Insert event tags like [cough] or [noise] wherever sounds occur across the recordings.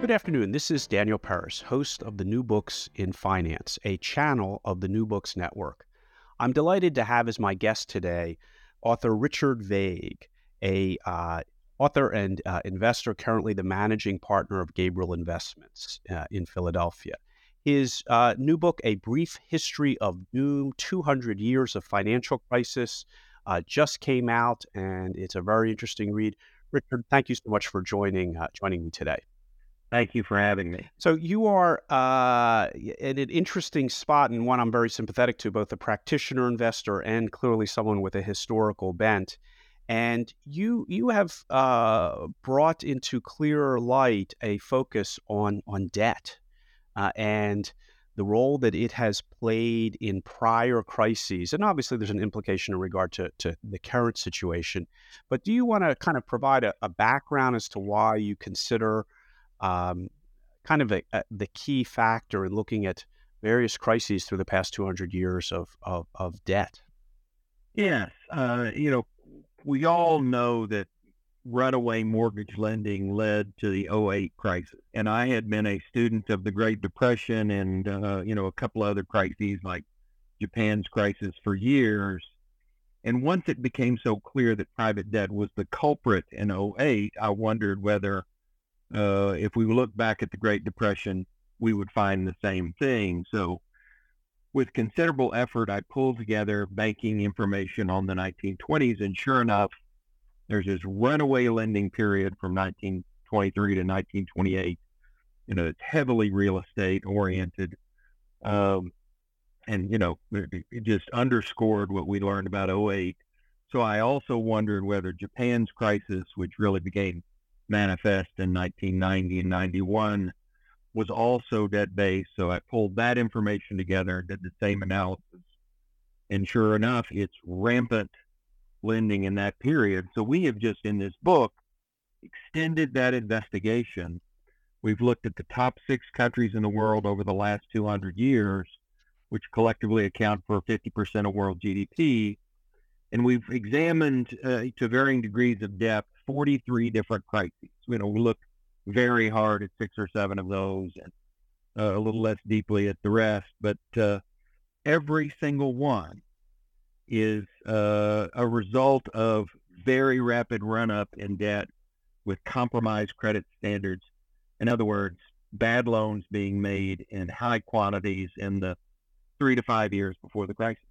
Good afternoon. This is Daniel Peris, host of the New Books in Finance, a channel of the New Books Network. I'm delighted to have as my guest today author Richard Vague, a uh, author and uh, investor, currently the managing partner of Gabriel Investments uh, in Philadelphia. His uh, new book, A Brief History of Doom 200 Years of Financial Crisis, uh, just came out, and it's a very interesting read. Richard, thank you so much for joining uh, joining me today. Thank you for having me. So you are uh, at an interesting spot, and one I'm very sympathetic to, both a practitioner investor and clearly someone with a historical bent. And you you have uh, brought into clearer light a focus on on debt uh, and the role that it has played in prior crises. And obviously, there's an implication in regard to, to the current situation. But do you want to kind of provide a, a background as to why you consider um, kind of a, a, the key factor in looking at various crises through the past 200 years of, of, of debt. Yes. Uh, you know, we all know that runaway mortgage lending led to the 08 crisis. And I had been a student of the Great Depression and, uh, you know, a couple other crises like Japan's crisis for years. And once it became so clear that private debt was the culprit in 08, I wondered whether uh, if we look back at the Great Depression, we would find the same thing. So, with considerable effort, I pulled together banking information on the 1920s, and sure enough, there's this runaway lending period from 1923 to 1928. You know, it's heavily real estate oriented. Um, and, you know, it just underscored what we learned about 08. So I also wondered whether Japan's crisis, which really began manifest in 1990 and 91 was also debt based. So I pulled that information together, and did the same analysis. And sure enough, it's rampant lending in that period. So we have just in this book extended that investigation. We've looked at the top six countries in the world over the last 200 years, which collectively account for 50% of world GDP. And we've examined uh, to varying degrees of depth 43 different crises. You know, we look very hard at six or seven of those and uh, a little less deeply at the rest, but uh, every single one is uh, a result of very rapid run up in debt with compromised credit standards. In other words, bad loans being made in high quantities in the three to five years before the crisis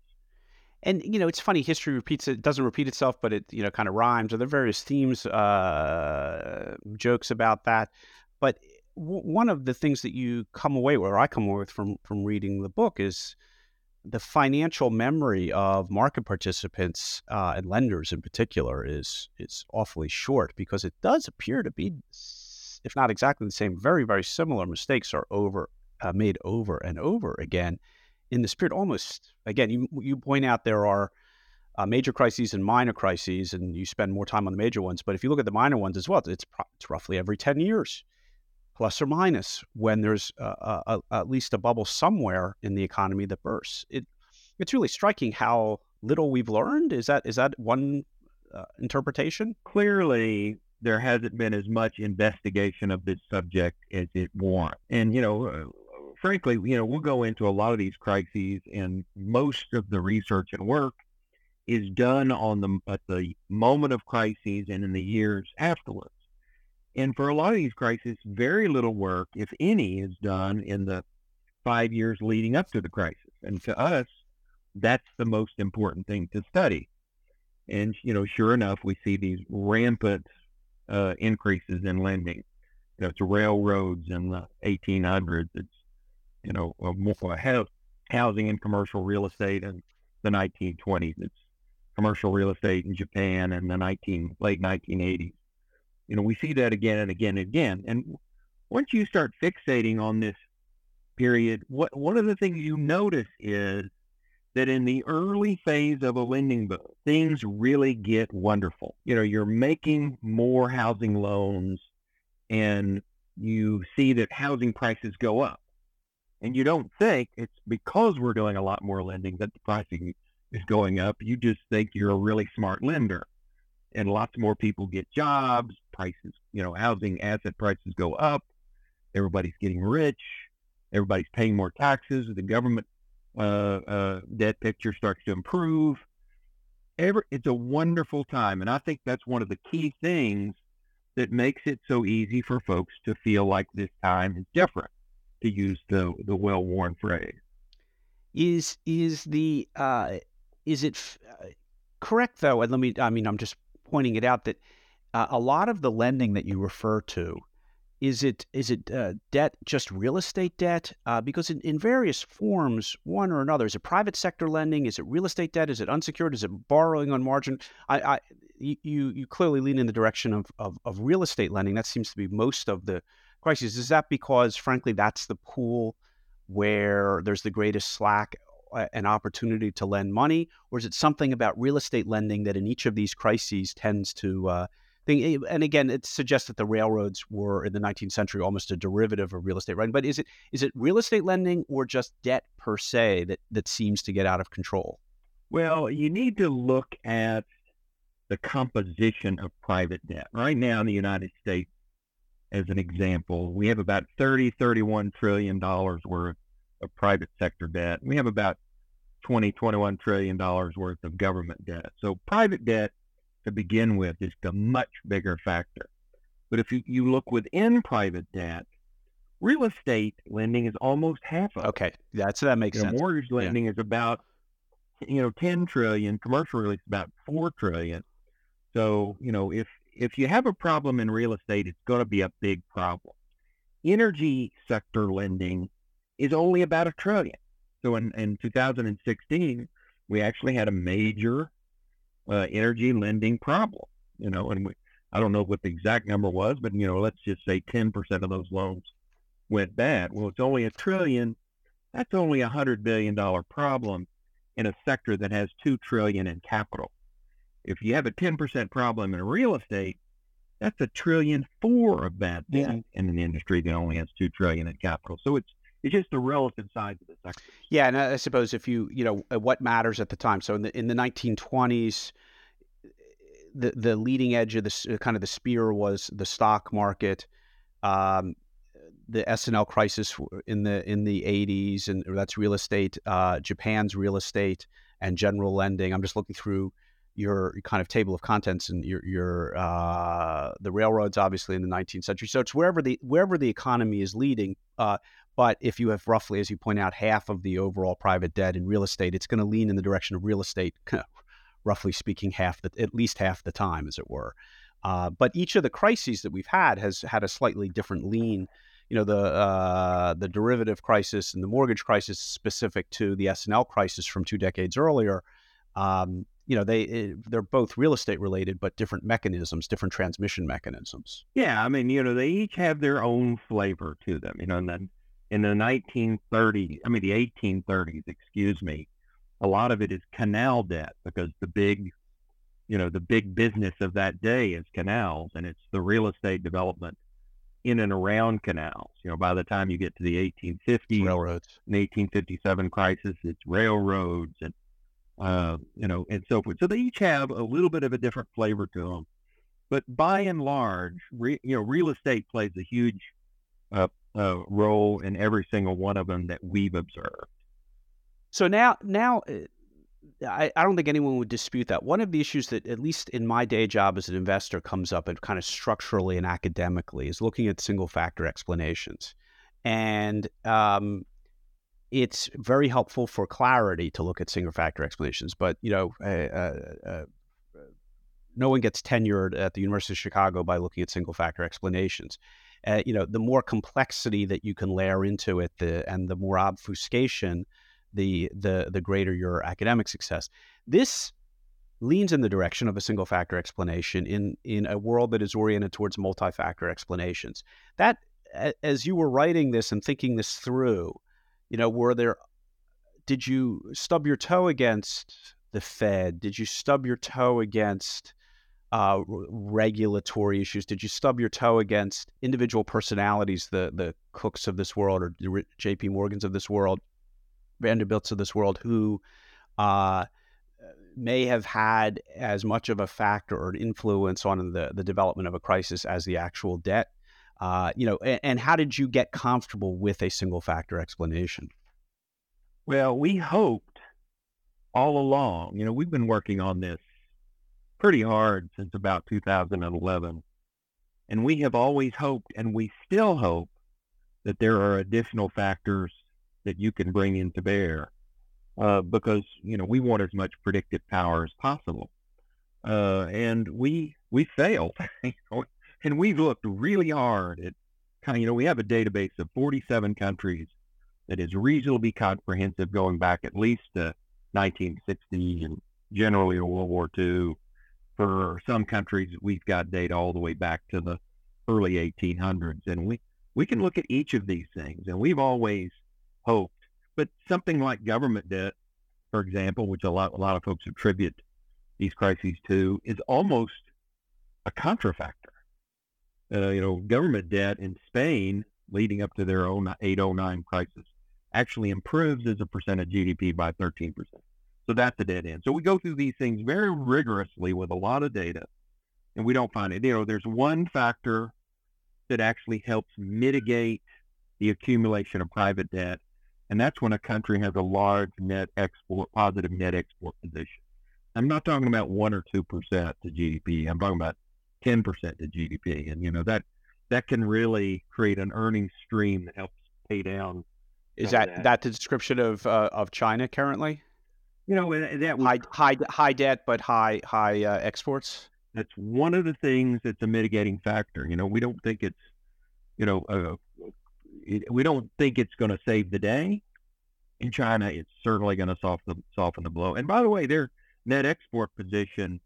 and you know it's funny history repeats it doesn't repeat itself but it you know kind of rhymes. Or there are various themes uh, jokes about that? But w- one of the things that you come away with or i come away with from from reading the book is the financial memory of market participants uh, and lenders in particular is is awfully short because it does appear to be if not exactly the same very very similar mistakes are over uh, made over and over again in the spirit almost again you you point out there are uh, major crises and minor crises and you spend more time on the major ones but if you look at the minor ones as well it's, it's roughly every 10 years plus or minus when there's at least a bubble somewhere in the economy that bursts. It, it's really striking how little we've learned. Is that is that one uh, interpretation? Clearly, there hasn't been as much investigation of this subject as it warrants. And you know, uh, frankly, you know, we'll go into a lot of these crises, and most of the research and work is done on the at the moment of crises and in the years afterwards. And for a lot of these crises, very little work, if any, is done in the five years leading up to the crisis. And to us, that's the most important thing to study. And you know, sure enough, we see these rampant uh, increases in lending. It's railroads in the 1800s. It's you know, uh, more housing and commercial real estate in the 1920s. It's commercial real estate in Japan in the 19 late 1980s. You know, we see that again and again and again. And once you start fixating on this period, what one of the things you notice is that in the early phase of a lending boom, things really get wonderful. You know, you're making more housing loans and you see that housing prices go up. And you don't think it's because we're doing a lot more lending that the pricing is going up. You just think you're a really smart lender. And lots more people get jobs, prices, you know, housing asset prices go up. Everybody's getting rich. Everybody's paying more taxes. The government uh, uh, debt picture starts to improve. Ever, it's a wonderful time, and I think that's one of the key things that makes it so easy for folks to feel like this time is different, to use the the well worn phrase. Is is the uh, is it f- uh, correct though? And let me, I mean, I'm just pointing it out that uh, a lot of the lending that you refer to is it is it uh, debt just real estate debt? Uh, because in, in various forms, one or another, is it private sector lending? Is it real estate debt? Is it unsecured? Is it borrowing on margin? I, I you you clearly lean in the direction of, of, of real estate lending. That seems to be most of the crises. Is that because, frankly, that's the pool where there's the greatest slack uh, an opportunity to lend money, or is it something about real estate lending that in each of these crises tends to uh. Eh, and again, it suggests that the railroads were in the 19th century almost a derivative of real estate lending. But is it is it real estate lending or just debt per se that that seems to get out of control? Well, you need to look at the composition of private debt. Right now in the United States, as an example, we have about 30, 31 trillion dollars worth of private sector debt. We have about 20, 21 trillion dollars worth of government debt. So private debt to begin with is a much bigger factor. But if you, you look within private debt, real estate lending is almost half of okay. it. That's that makes you sense. Know, mortgage lending yeah. is about you know 10 trillion, commercial real estate is about 4 trillion. So, you know, if if you have a problem in real estate, it's going to be a big problem. Energy sector lending is only about a trillion. So in, in 2016, we actually had a major uh, energy lending problem. You know, and we, I don't know what the exact number was, but you know, let's just say 10% of those loans went bad. Well, it's only a trillion. That's only a hundred billion dollar problem in a sector that has two trillion in capital. If you have a 10% problem in real estate, that's a trillion four of bad debt in an industry that only has two trillion in capital. So it's it's just the relative size of the sector. Yeah, and I suppose if you you know uh, what matters at the time. So in the in the 1920s, the the leading edge of the uh, kind of the spear was the stock market. Um, the S&L crisis in the in the 80s, and that's real estate, uh, Japan's real estate, and general lending. I'm just looking through your kind of table of contents and your your uh, the railroads, obviously in the 19th century. So it's wherever the wherever the economy is leading. Uh, but if you have roughly, as you point out, half of the overall private debt in real estate, it's going to lean in the direction of real estate, roughly speaking, half the at least half the time, as it were. Uh, but each of the crises that we've had has had a slightly different lean. You know, the uh, the derivative crisis and the mortgage crisis specific to the S&L crisis from two decades earlier. Um, you know, they eh, they're both real estate related, but different mechanisms, different transmission mechanisms. Yeah, I mean, you know, they each have their own flavor to them. You know, and then in the 1930s, I mean the 1830s, excuse me, a lot of it is canal debt because the big, you know, the big business of that day is canals, and it's the real estate development in and around canals. You know, by the time you get to the 1850s, railroads, the 1857 crisis, it's railroads and uh, you know, and so forth. So they each have a little bit of a different flavor to them. But by and large, re, you know, real estate plays a huge uh, uh, role in every single one of them that we've observed. So now, now, uh, I, I don't think anyone would dispute that. One of the issues that, at least in my day job as an investor, comes up and kind of structurally and academically is looking at single factor explanations, and um, it's very helpful for clarity to look at single factor explanations. But you know, uh, uh, uh no one gets tenured at the University of Chicago by looking at single factor explanations. Uh, you know, the more complexity that you can layer into it, the and the more obfuscation, the the the greater your academic success. This leans in the direction of a single factor explanation in in a world that is oriented towards multi-factor explanations. That as you were writing this and thinking this through, you know, were there did you stub your toe against the Fed? Did you stub your toe against uh, regulatory issues? Did you stub your toe against individual personalities, the the Cookes of this world or J.P. Morgans of this world, Vanderbilts of this world, who uh, may have had as much of a factor or an influence on the the development of a crisis as the actual debt? Uh, you know, and, and how did you get comfortable with a single factor explanation? Well, we hoped all along. You know, we've been working on this pretty hard since about 2011. And we have always hoped, and we still hope, that there are additional factors that you can bring into bear uh, because, you know, we want as much predictive power as possible. Uh, and we we failed. [laughs] and we've looked really hard at you know, we have a database of 47 countries that is reasonably comprehensive going back at least to 1960 and generally to World War II for some countries, we've got data all the way back to the early 1800s, and we we can look at each of these things, and we've always hoped. But something like government debt, for example, which a lot a lot of folks attribute these crises to, is almost a contrafactor. Uh, you know, government debt in Spain leading up to their own 809 crisis actually improves as a percent of GDP by 13 percent. So that's a dead end. So we go through these things very rigorously with a lot of data, and we don't find it. You know, there's one factor that actually helps mitigate the accumulation of private debt, and that's when a country has a large net export, positive net export position. I'm not talking about one or two percent to GDP. I'm talking about ten percent to GDP, and you know that that can really create an earnings stream that helps pay down. Is that, that that the description of uh, of China currently? You know, that high high high debt, but high high uh, exports. That's one of the things that's a mitigating factor. You know, we don't think it's, you know, uh, it, we don't think it's going to save the day. In China, it's certainly going to soften soften the blow. And by the way, their net export position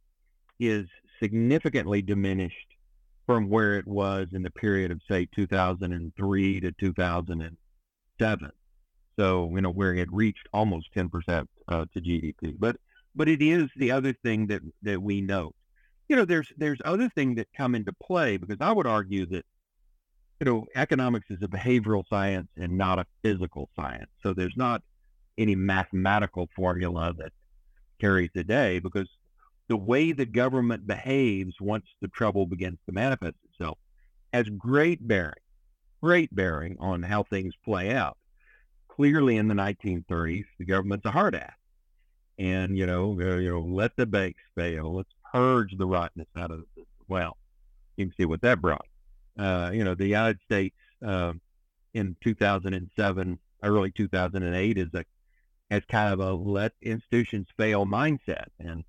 is significantly diminished from where it was in the period of say 2003 to 2007. So, you know, where it reached almost 10% uh, to GDP. But but it is the other thing that, that we note. You know, there's there's other things that come into play because I would argue that, you know, economics is a behavioral science and not a physical science. So there's not any mathematical formula that carries the day because the way the government behaves once the trouble begins to manifest itself has great bearing, great bearing on how things play out clearly in the 1930s, the government's a hard ass. And, you know, uh, you know, let the banks fail. Let's purge the rottenness out of the system. Well, you can see what that brought. Uh, you know, the United States uh, in 2007, early 2008 is a has kind of a let institutions fail mindset, and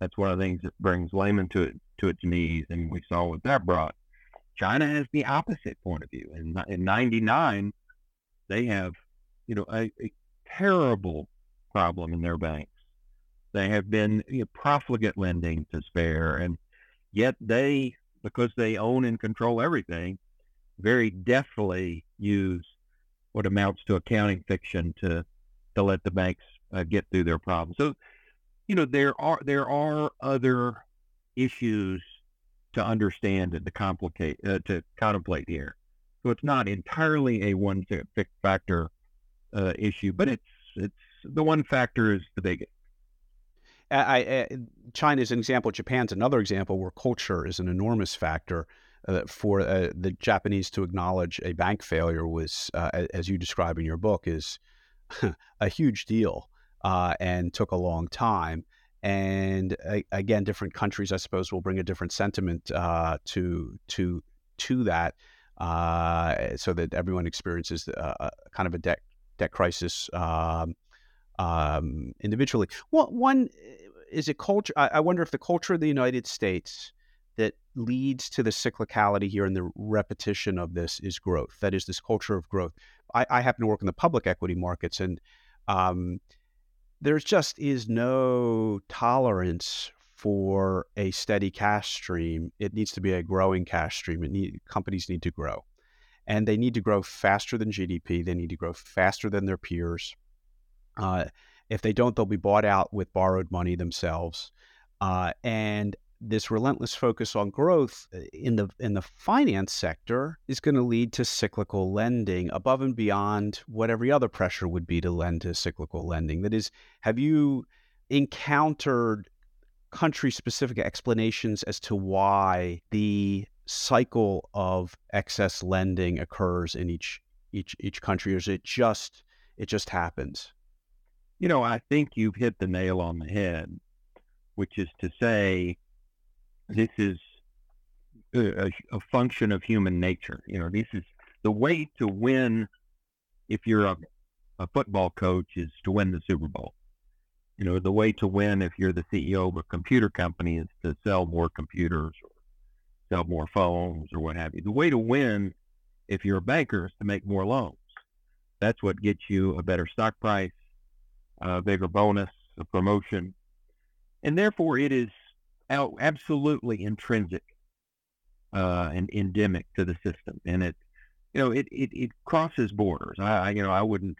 that's one of the things that brings Lehman to it to its knees. And we saw what that brought. China has the opposite point of view. In, in '99, they have you know, a, a terrible problem in their banks. They have been you know, profligate lending to spare, and yet they, because they own and control everything, very deftly use what amounts to accounting fiction to to let the banks uh, get through their problems. So, you know, there are there are other issues to understand and to complicate uh, to contemplate here. So it's not entirely a one factor uh, issue, but it's it's the one factor is the biggest. I, I, China is an example. Japan's another example where culture is an enormous factor. Uh, for uh, the Japanese to acknowledge a bank failure was, uh, as you describe in your book, is [laughs] a huge deal uh, and took a long time. And again, different countries, I suppose, will bring a different sentiment uh, to to to that, uh, so that everyone experiences a, kind of a debt debt crisis um, um, individually. Well, one is it culture. I, I wonder if the culture of the United States that leads to the cyclicality here and the repetition of this is growth. That is this culture of growth. I, I happen to work in the public equity markets, and um, there just is no tolerance for a steady cash stream. It needs to be a growing cash stream. It need, companies need to grow, and they need to grow faster than GDP. They need to grow faster than their peers. Uh, if they don't, they'll be bought out with borrowed money themselves. Uh, and this relentless focus on growth uh, in the in the finance sector is going to lead to cyclical lending above and beyond what every other pressure would be to lend to cyclical lending. That is, have you encountered country specific explanations as to why the cycle of excess lending occurs in each each each country or is it just it just happens you know i think you've hit the nail on the head which is to say this is a, a, function of human nature. You know, this is the way to win. If you're a, a football coach, is to win the Super Bowl. You know, the way to win if you're the CEO of a computer company is to sell more computers or sell more phones or what have you. The way to win if you're a banker is to make more loans. That's what gets you a better stock price, a bigger bonus, a promotion. And therefore, it is absolutely intrinsic uh, and endemic to the system, and it, you know, it it, it crosses borders. I, I, you know, I wouldn't,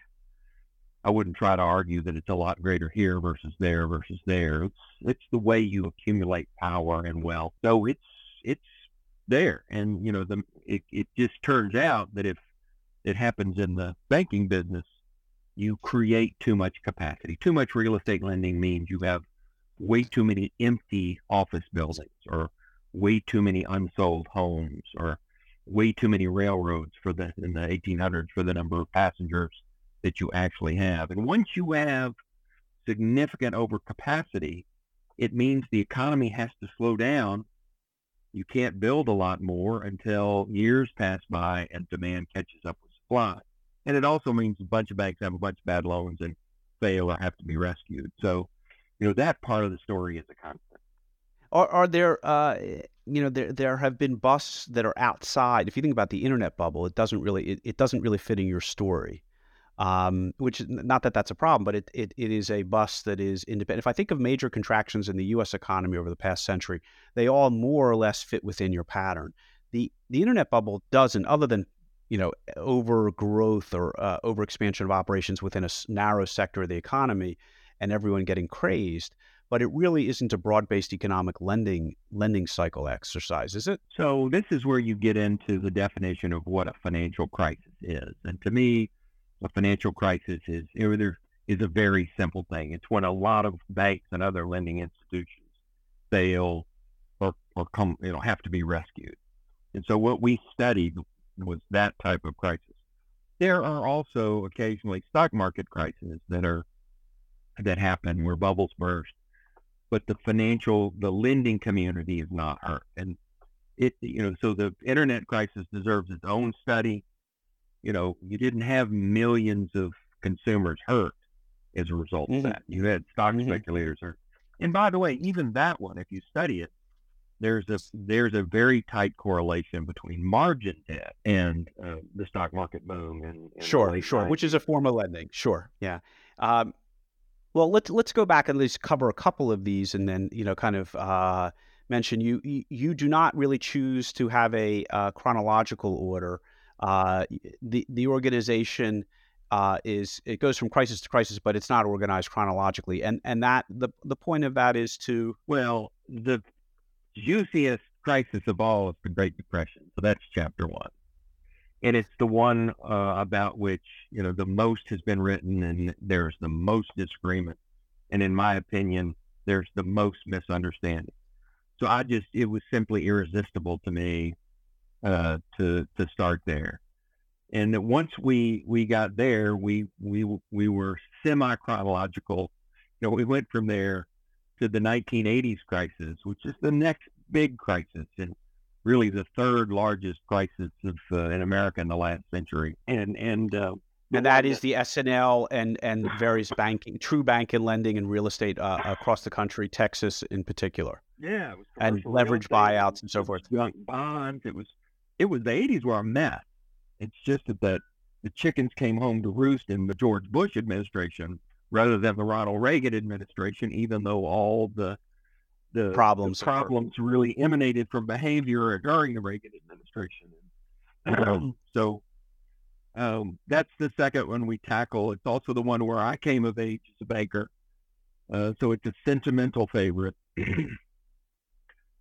I wouldn't try to argue that it's a lot greater here versus there versus there. It's it's the way you accumulate power and wealth. So it's it's there, and you know, the it it just turns out that if it happens in the banking business, you create too much capacity. Too much real estate lending means you have way too many empty office buildings or way too many unsold homes or way too many railroads for the in the 1800s for the number of passengers that you actually have. And once you have significant overcapacity, it means the economy has to slow down. You can't build a lot more until years pass by and demand catches up with supply. And it also means a bunch of banks have a bunch of bad loans and fail or have to be rescued. So you know that part of the story is a constant. Are, are there, uh, you know, there there have been busts that are outside. If you think about the internet bubble, it doesn't really it, it doesn't really fit in your story. Um, which is not that that's a problem, but it, it, it is a bust that is independent. If I think of major contractions in the U.S. economy over the past century, they all more or less fit within your pattern. The the internet bubble doesn't, other than you know overgrowth or uh, overexpansion of operations within a narrow sector of the economy and everyone getting crazed but it really isn't a broad-based economic lending lending cycle exercise, is it? So this is where you get into the definition of what a financial crisis is. And to me, a financial crisis is either is a very simple thing. It's when a lot of banks and other lending institutions fail or, or come, you know, have to be rescued. And so what we studied was that type of crisis. There are also occasionally stock market crises that are that happen where bubbles burst, but the financial, the lending community is not hurt. And it, you know, so the internet crisis deserves its own study. You know, you didn't have millions of consumers hurt as a result mm-hmm. of that. You had stock mm-hmm. speculators hurt. And by the way, even that one, if you study it, there's a there's a very tight correlation between margin debt and uh, the stock market boom. And, and sure, sure, which is a form of lending. Sure, yeah. Um, well, let's let's go back and at least cover a couple of these, and then you know, kind of uh, mention you you do not really choose to have a uh, chronological order. Uh, the the organization uh, is it goes from crisis to crisis, but it's not organized chronologically, and and that the the point of that is to well the juiciest crisis of all is the Great Depression, so that's chapter one. And it's the one uh, about which you know the most has been written, and there's the most disagreement, and in my opinion, there's the most misunderstanding. So I just it was simply irresistible to me uh, to to start there. And once we we got there, we we we were semi chronological. You know, we went from there to the 1980s crisis, which is the next big crisis and really the third largest crisis of, uh, in America in the last century. And and uh, and that is the S&L and and various banking, true bank and lending and real estate uh, across the country, Texas in particular. Yeah, and leverage buyouts and so forth. Junk bonds. It was it was the 80s were a mess. It's just that the chickens came home to roost in the George Bush administration rather than the Ronald Reagan administration, even though all the the problems the problems really emanated from behavior during the Reagan administration. Um, [clears throat] so um, that's the second one we tackle. It's also the one where I came of age as a banker. Uh, so it's a sentimental favorite. [clears throat] you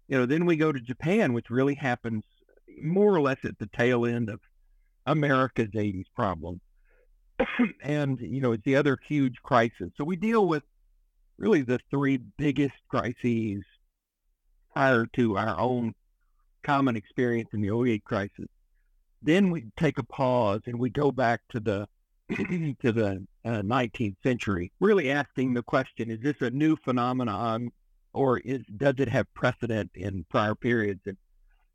know, then we go to Japan, which really happens more or less at the tail end of America's 80s problem. [clears throat] and, you know, it's the other huge crisis. So we deal with really the three biggest crises prior to our own common experience in the 08 crisis. Then we take a pause and we go back to the [clears throat] to the uh, 19th century, really asking the question: Is this a new phenomenon, or is does it have precedent in prior periods?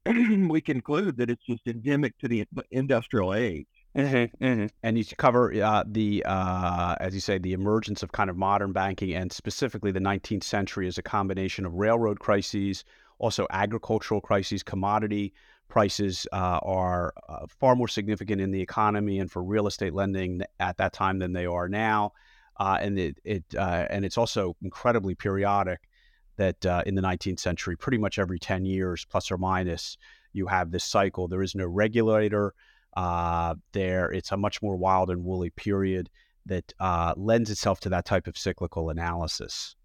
And [clears throat] we conclude that it's just endemic to the industrial age. Mm-hmm, mm-hmm. And you cover uh, the, uh, as you say, the emergence of kind of modern banking, and specifically the 19th century as a combination of railroad crises, also agricultural crises, commodity prices uh, are uh, far more significant in the economy and for real estate lending at that time than they are now. Uh, and it, it uh, and it's also incredibly periodic that in the 19th century, pretty much every 10 years, plus or minus, you have this cycle. There is no regulator uh, there. It's a much more wild and woolly period that uh, lends itself to that type of cyclical analysis.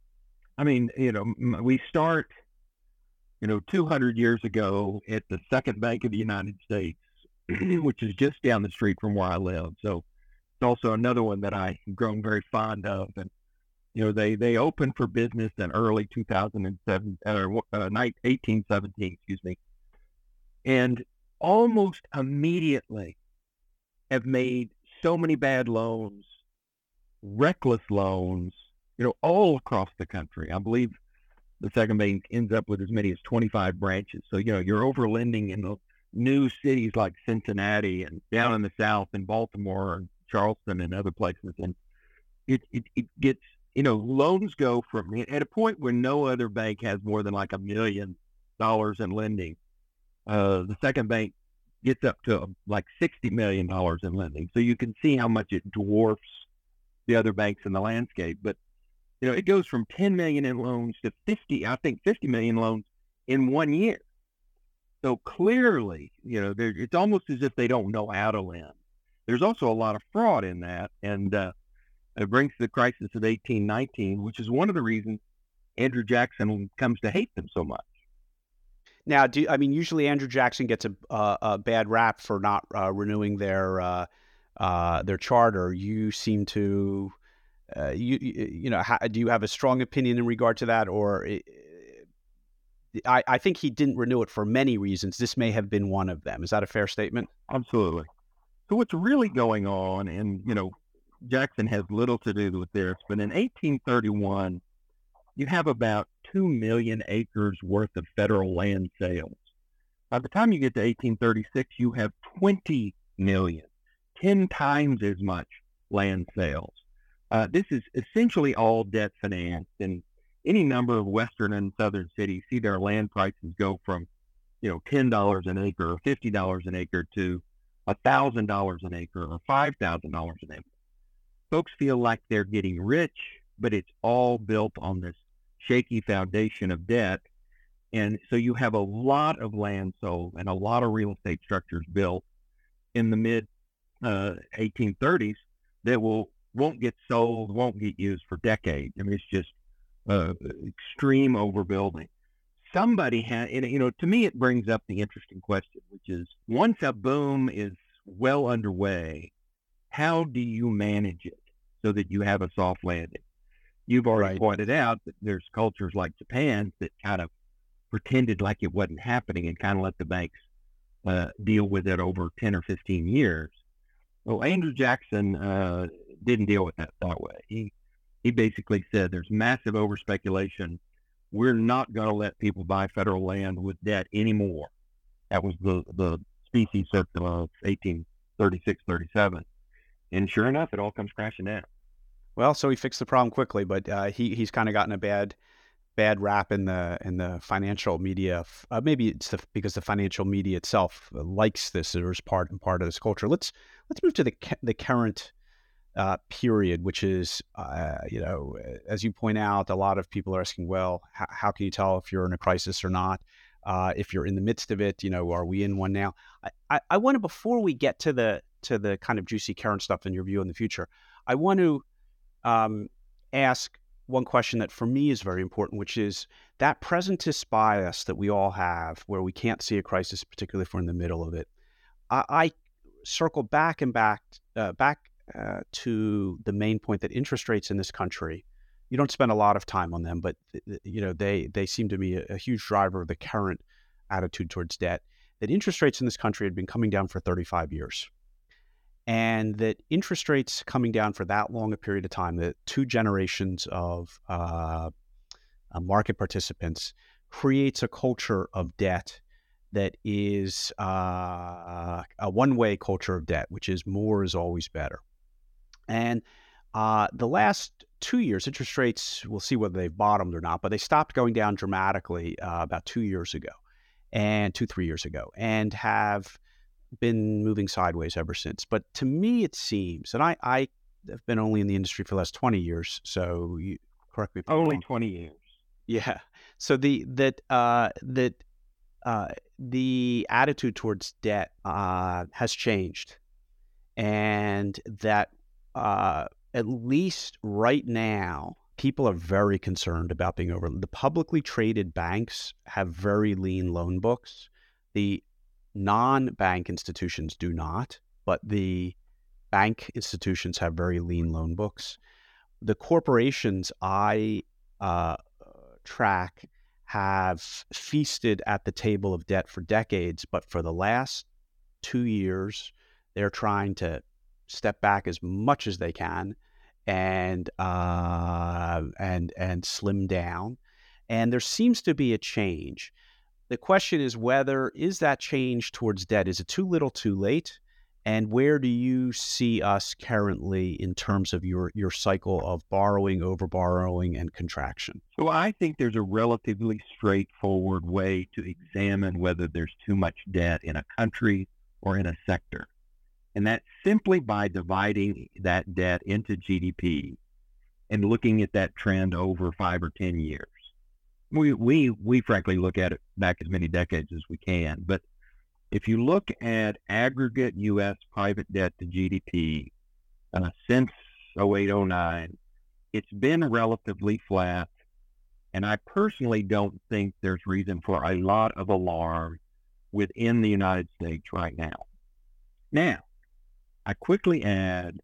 I mean, you know, we start, you know, 200 years ago at the Second Bank of the United States, [clears throat] which is just down the street from where I live. So it's also another one that I've grown very fond of. And, you know, they, they opened for business in early 2007, or uh, 1817, excuse me. And almost immediately have made so many bad loans, reckless loans, you know, all across the country. I believe the second bank ends up with as many as 25 branches. So, you know, you're over lending in the new cities like Cincinnati and down in the South in Baltimore and Charleston and other places. And it, it, it gets, you know, loans go from at a point where no other bank has more than like a million dollars in lending uh, the second bank gets up to like $60 million in lending. So you can see how much it dwarfs the other banks in the landscape. But, you know, it goes from 10 million in loans to 50, I think 50 million loans in one year. So clearly, you know, it's almost as if they don't know how to lend. There's also a lot of fraud in that. And uh, it brings the crisis of 1819, which is one of the reasons Andrew Jackson comes to hate them so much. Now, do I mean usually Andrew Jackson gets a, a, a bad rap for not uh, renewing their uh, uh, their charter. You seem to uh, you you know do you have a strong opinion in regard to that, or I, I think he didn't renew it for many reasons. This may have been one of them. Is that a fair statement? Absolutely. So what's really going on, and you know, Jackson has little to do with this, but in 1831 you have about 2 million acres worth of federal land sales. By the time you get to 1836, you have 20 million, 10 times as much land sales. Uh, this is essentially all debt financed, and any number of western and southern cities see their land prices go from, you know, ten dollars an acre or fifty dollars an acre to thousand dollars an acre or five thousand dollars an acre. Folks feel like they're getting rich, but it's all built on this shaky foundation of debt. And so you have a lot of land sold and a lot of real estate structures built in the mid uh, 1830s that will won't get sold, won't get used for decades. I mean, it's just uh, extreme overbuilding. Somebody had, and, you know, to me, it brings up the interesting question, which is once a boom is well underway. How do you manage it so that you have a soft landing? You've already Right. pointed out that there's cultures like Japan that kind of pretended like it wasn't happening and kind of let the banks uh, deal with it over 10 or 15 years. Well, Andrew Jackson uh, didn't deal with that that way. He, he basically said there's massive overspeculation. We're not going to let people buy federal land with debt anymore. That was the, the Specie Circular of 1836, 37. And sure enough, it all comes crashing down. Well, so he fixed the problem quickly, but uh, he he's kind of gotten a bad bad rap in the in the financial media. Uh, maybe it's the, because the financial media itself uh, likes this or is part and part of this culture. Let's let's move to the the current uh, period, which is uh, you know as you point out, a lot of people are asking, well, h- how can you tell if you're in a crisis or not? Uh, if you're in the midst of it, you know, are we in one now? I, I, I want to before we get to the to the kind of juicy current stuff in your view in the future, I want to um, ask one question that for me is very important, which is that presentist bias that we all have, where we can't see a crisis, particularly if we're in the middle of it. I, I circle back and back uh, back uh, to the main point that interest rates in this country. You don't spend a lot of time on them, but you know they they seem to be a, a huge driver of the current attitude towards debt. That interest rates in this country had been coming down for 35 years and that interest rates coming down for that long a period of time, that two generations of uh, uh, market participants creates a culture of debt that is uh, a one-way culture of debt, which is more is always better. And uh, the last two years, interest rates, we'll see whether they've bottomed or not, but they stopped going down dramatically uh, about two years ago and two, three years ago, and have been moving sideways ever since. But to me, it seems, and I, I have been only in the industry for the last 20 years, so you correct me if I'm Only wrong. 20 years. Yeah. So the that uh, that uh, the attitude towards debt uh, has changed, and that uh, at least right now, people are very concerned about being over. The publicly traded banks have very lean loan books. The non-bank institutions do not, but the bank institutions have very lean loan books. The corporations I uh, track have feasted at the table of debt for decades, but for the last two years, they're trying to step back as much as they can and uh, and and slim down. And there seems to be a change. The question is whether is that change towards debt is it too little, too late? And where do you see us currently in terms of your your cycle of borrowing, over borrowing, and contraction? So I think there's a relatively straightforward way to examine whether there's too much debt in a country or in a sector. And that's simply by dividing that debt into GDP and looking at that trend over five or 10 years. We, we, we frankly look at it back as many decades as we can. But if you look at aggregate U.S. private debt to GDP uh, since 0809, it's been relatively flat. And I personally don't think there's reason for a lot of alarm within the United States right now. Now, I quickly add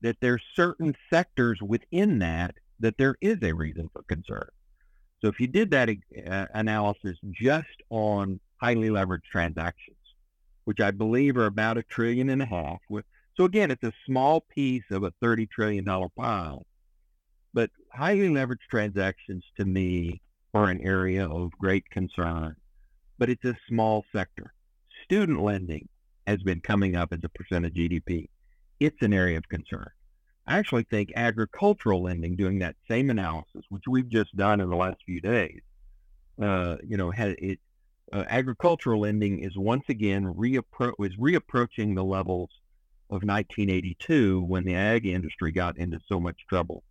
that there's certain sectors within that that there is a reason for concern. So if you did that uh, analysis just on highly leveraged transactions, which I believe are about a trillion and a half, with, so again, it's a small piece of a $30 trillion pile. But highly leveraged transactions to me are an area of great concern, but it's a small sector. Student lending has been coming up as a percent of GDP. It's an area of concern. I actually think agricultural lending, doing that same analysis, which we've just done in the last few days, uh, you know, had it, uh, agricultural lending is once again reappro- is reapproaching the levels of 1982 when the ag industry got into so much trouble.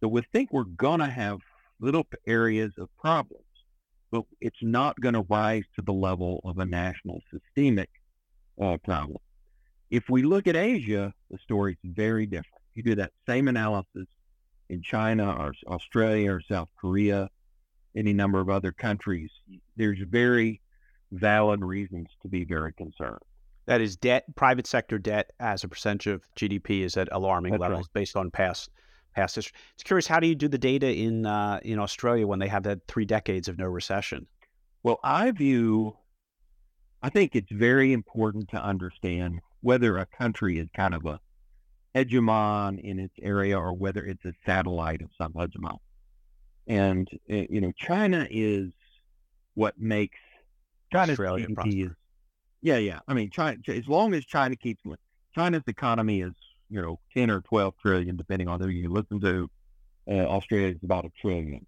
So we think we're going to have little areas of problems, but it's not going to rise to the level of a national systemic uh, problem. If we look at Asia, the story is very different. You do that same analysis in China or Australia or South Korea, any number of other countries, there's very valid reasons to be very concerned. That is debt, private sector debt as a percentage of GDP is at alarming That's levels right. based on past past history. It's curious, how do you do the data in uh, in Australia when they have had three decades of no recession? Well, I view, I think it's very important to understand whether a country is kind of a hegemon in its area or whether it's a satellite of some hegemon. And, uh, you know, China is what makes China's Australia GDP is, yeah, yeah. I mean, China, as long as China keeps, China's economy is, you know, 10 or 12 trillion, depending on who you listen to. Uh, Australia is about a trillion.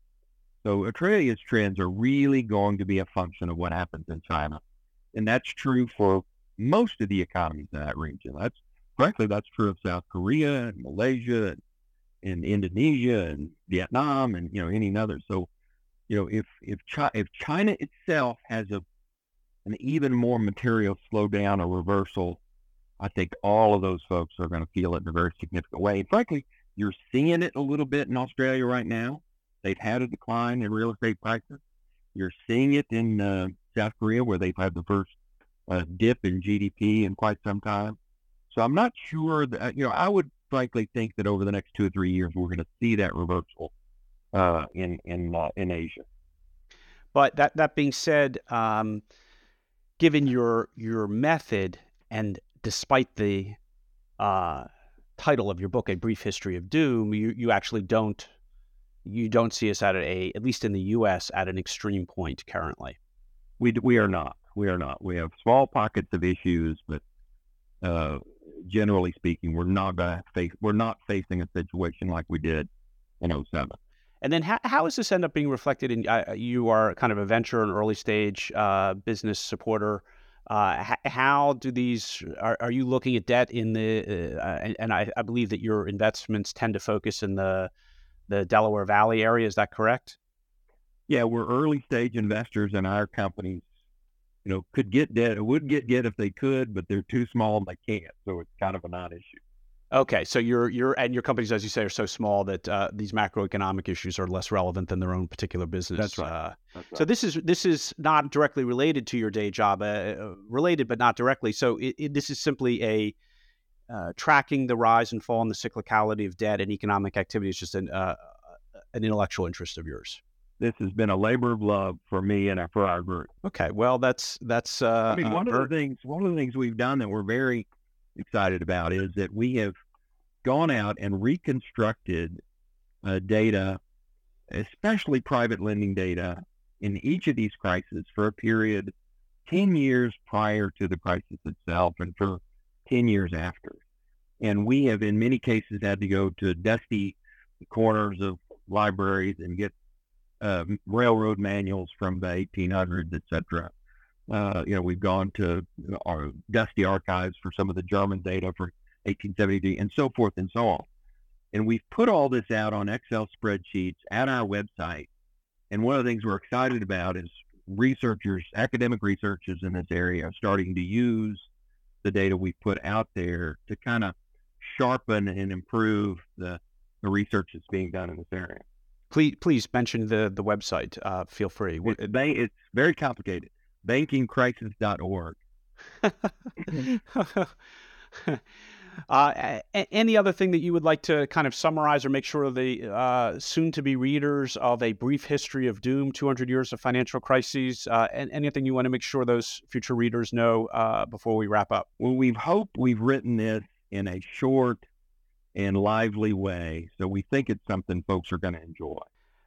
So Australia's trends are really going to be a function of what happens in China. And that's true for most of the economies in that region. That's frankly, that's true of South Korea and Malaysia and, and Indonesia and Vietnam and, you know, any other. So, you know, if, if, if China itself has a, an even more material slowdown or reversal, I think all of those folks are going to feel it in a very significant way. And frankly, you're seeing it a little bit in Australia right now. They've had a decline in real estate prices. You're seeing it in uh, South Korea, where they've had the first uh, dip in GDP in quite some time. So I'm not sure that you know. I would frankly think that over the next two or three years, we're going to see that reversal uh, in in uh, in Asia. But that that being said, um, given your your method and despite the uh, title of your book, "A Brief History of Doom," you you actually don't you don't see us at a at least in the U.S. at an extreme point currently. We we are not. We are not. We have small pockets of issues, but uh, generally speaking, we're not going to face. We're not facing a situation like we did in 07. And then how, how does this end up being reflected in? Uh, you are kind of a venture and early stage uh, business supporter. Uh, how do these? Are, are you looking at debt in the? Uh, and, and I, I believe that your investments tend to focus in the the Delaware Valley area. Is that correct? Yeah, we're early stage investors, in our companies, you know, could get debt. It would get debt if they could, but they're too small and they can't. So it's kind of a non-issue. Okay, so your your and your companies, as you say, are so small that uh, these macroeconomic issues are less relevant than their own particular business. That's right. Uh, That's So this is this is not directly related to your day job, uh, uh, related but not directly. So it, it, this is simply a uh, tracking the rise and fall and the cyclicality of debt and economic activity is just an uh, an intellectual interest of yours. This has been a labor of love for me and for our group. Okay, well that's that's. Uh, I mean, uh, one of the things one of the things we've done that we're very excited about is that we have gone out and reconstructed uh, data, especially private lending data, in each of these crises for a period ten years prior to the crisis itself and for ten years after. And we have, in many cases, had to go to dusty corners of libraries and get uh, railroad manuals from the 1800s, et cetera. Uh, you know, we've gone to our dusty archives for some of the German data for 1873 and so forth and so on. And we've put all this out on Excel spreadsheets at our website. And one of the things we're excited about is researchers, academic researchers in this area are starting to use the data we put out there to kind of sharpen and improve the, the research that's being done in this area. Please please mention the the website. Uh, feel free. It's, ba- it's very complicated. Bankingcrisis.org. [laughs] uh, any other thing that you would like to kind of summarize or make sure the uh, soon-to-be readers of a brief history of doom, 200 years of financial crises, uh, and anything you want to make sure those future readers know uh, before we wrap up? Well, we've hoped we've written this in a short and lively way, so we think it's something folks are going to enjoy.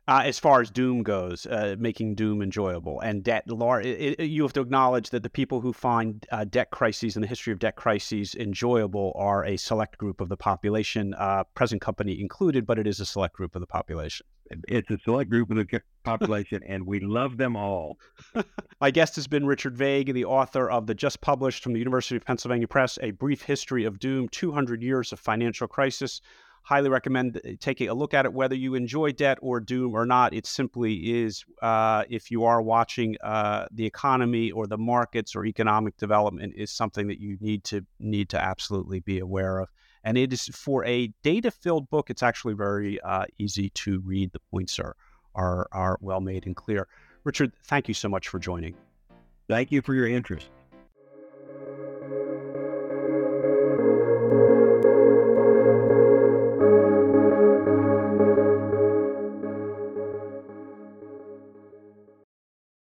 Uh, as far as Doom goes, uh, making Doom enjoyable and debt, lar- it, it, you have to acknowledge that the people who find uh, debt crises and the history of debt crises enjoyable are a select group of the population, uh, present company included, but it is a select group of the population. It's a select group of the population, and we love them all. [laughs] My guest has been Richard Vague, the author of the just published from the University of Pennsylvania Press, A Brief History of Doom 200 Years of Financial Crisis. Highly recommend uh, taking a look at it, whether you enjoy debt or doom or not. It simply is, uh, if you are watching uh, the economy or the markets or economic development, is something that you need to need to absolutely be aware of. And it is for a data-filled book. It's actually very uh, easy to read. The points are are are well made and clear. Richard, thank you so much for joining. Thank you for your interest.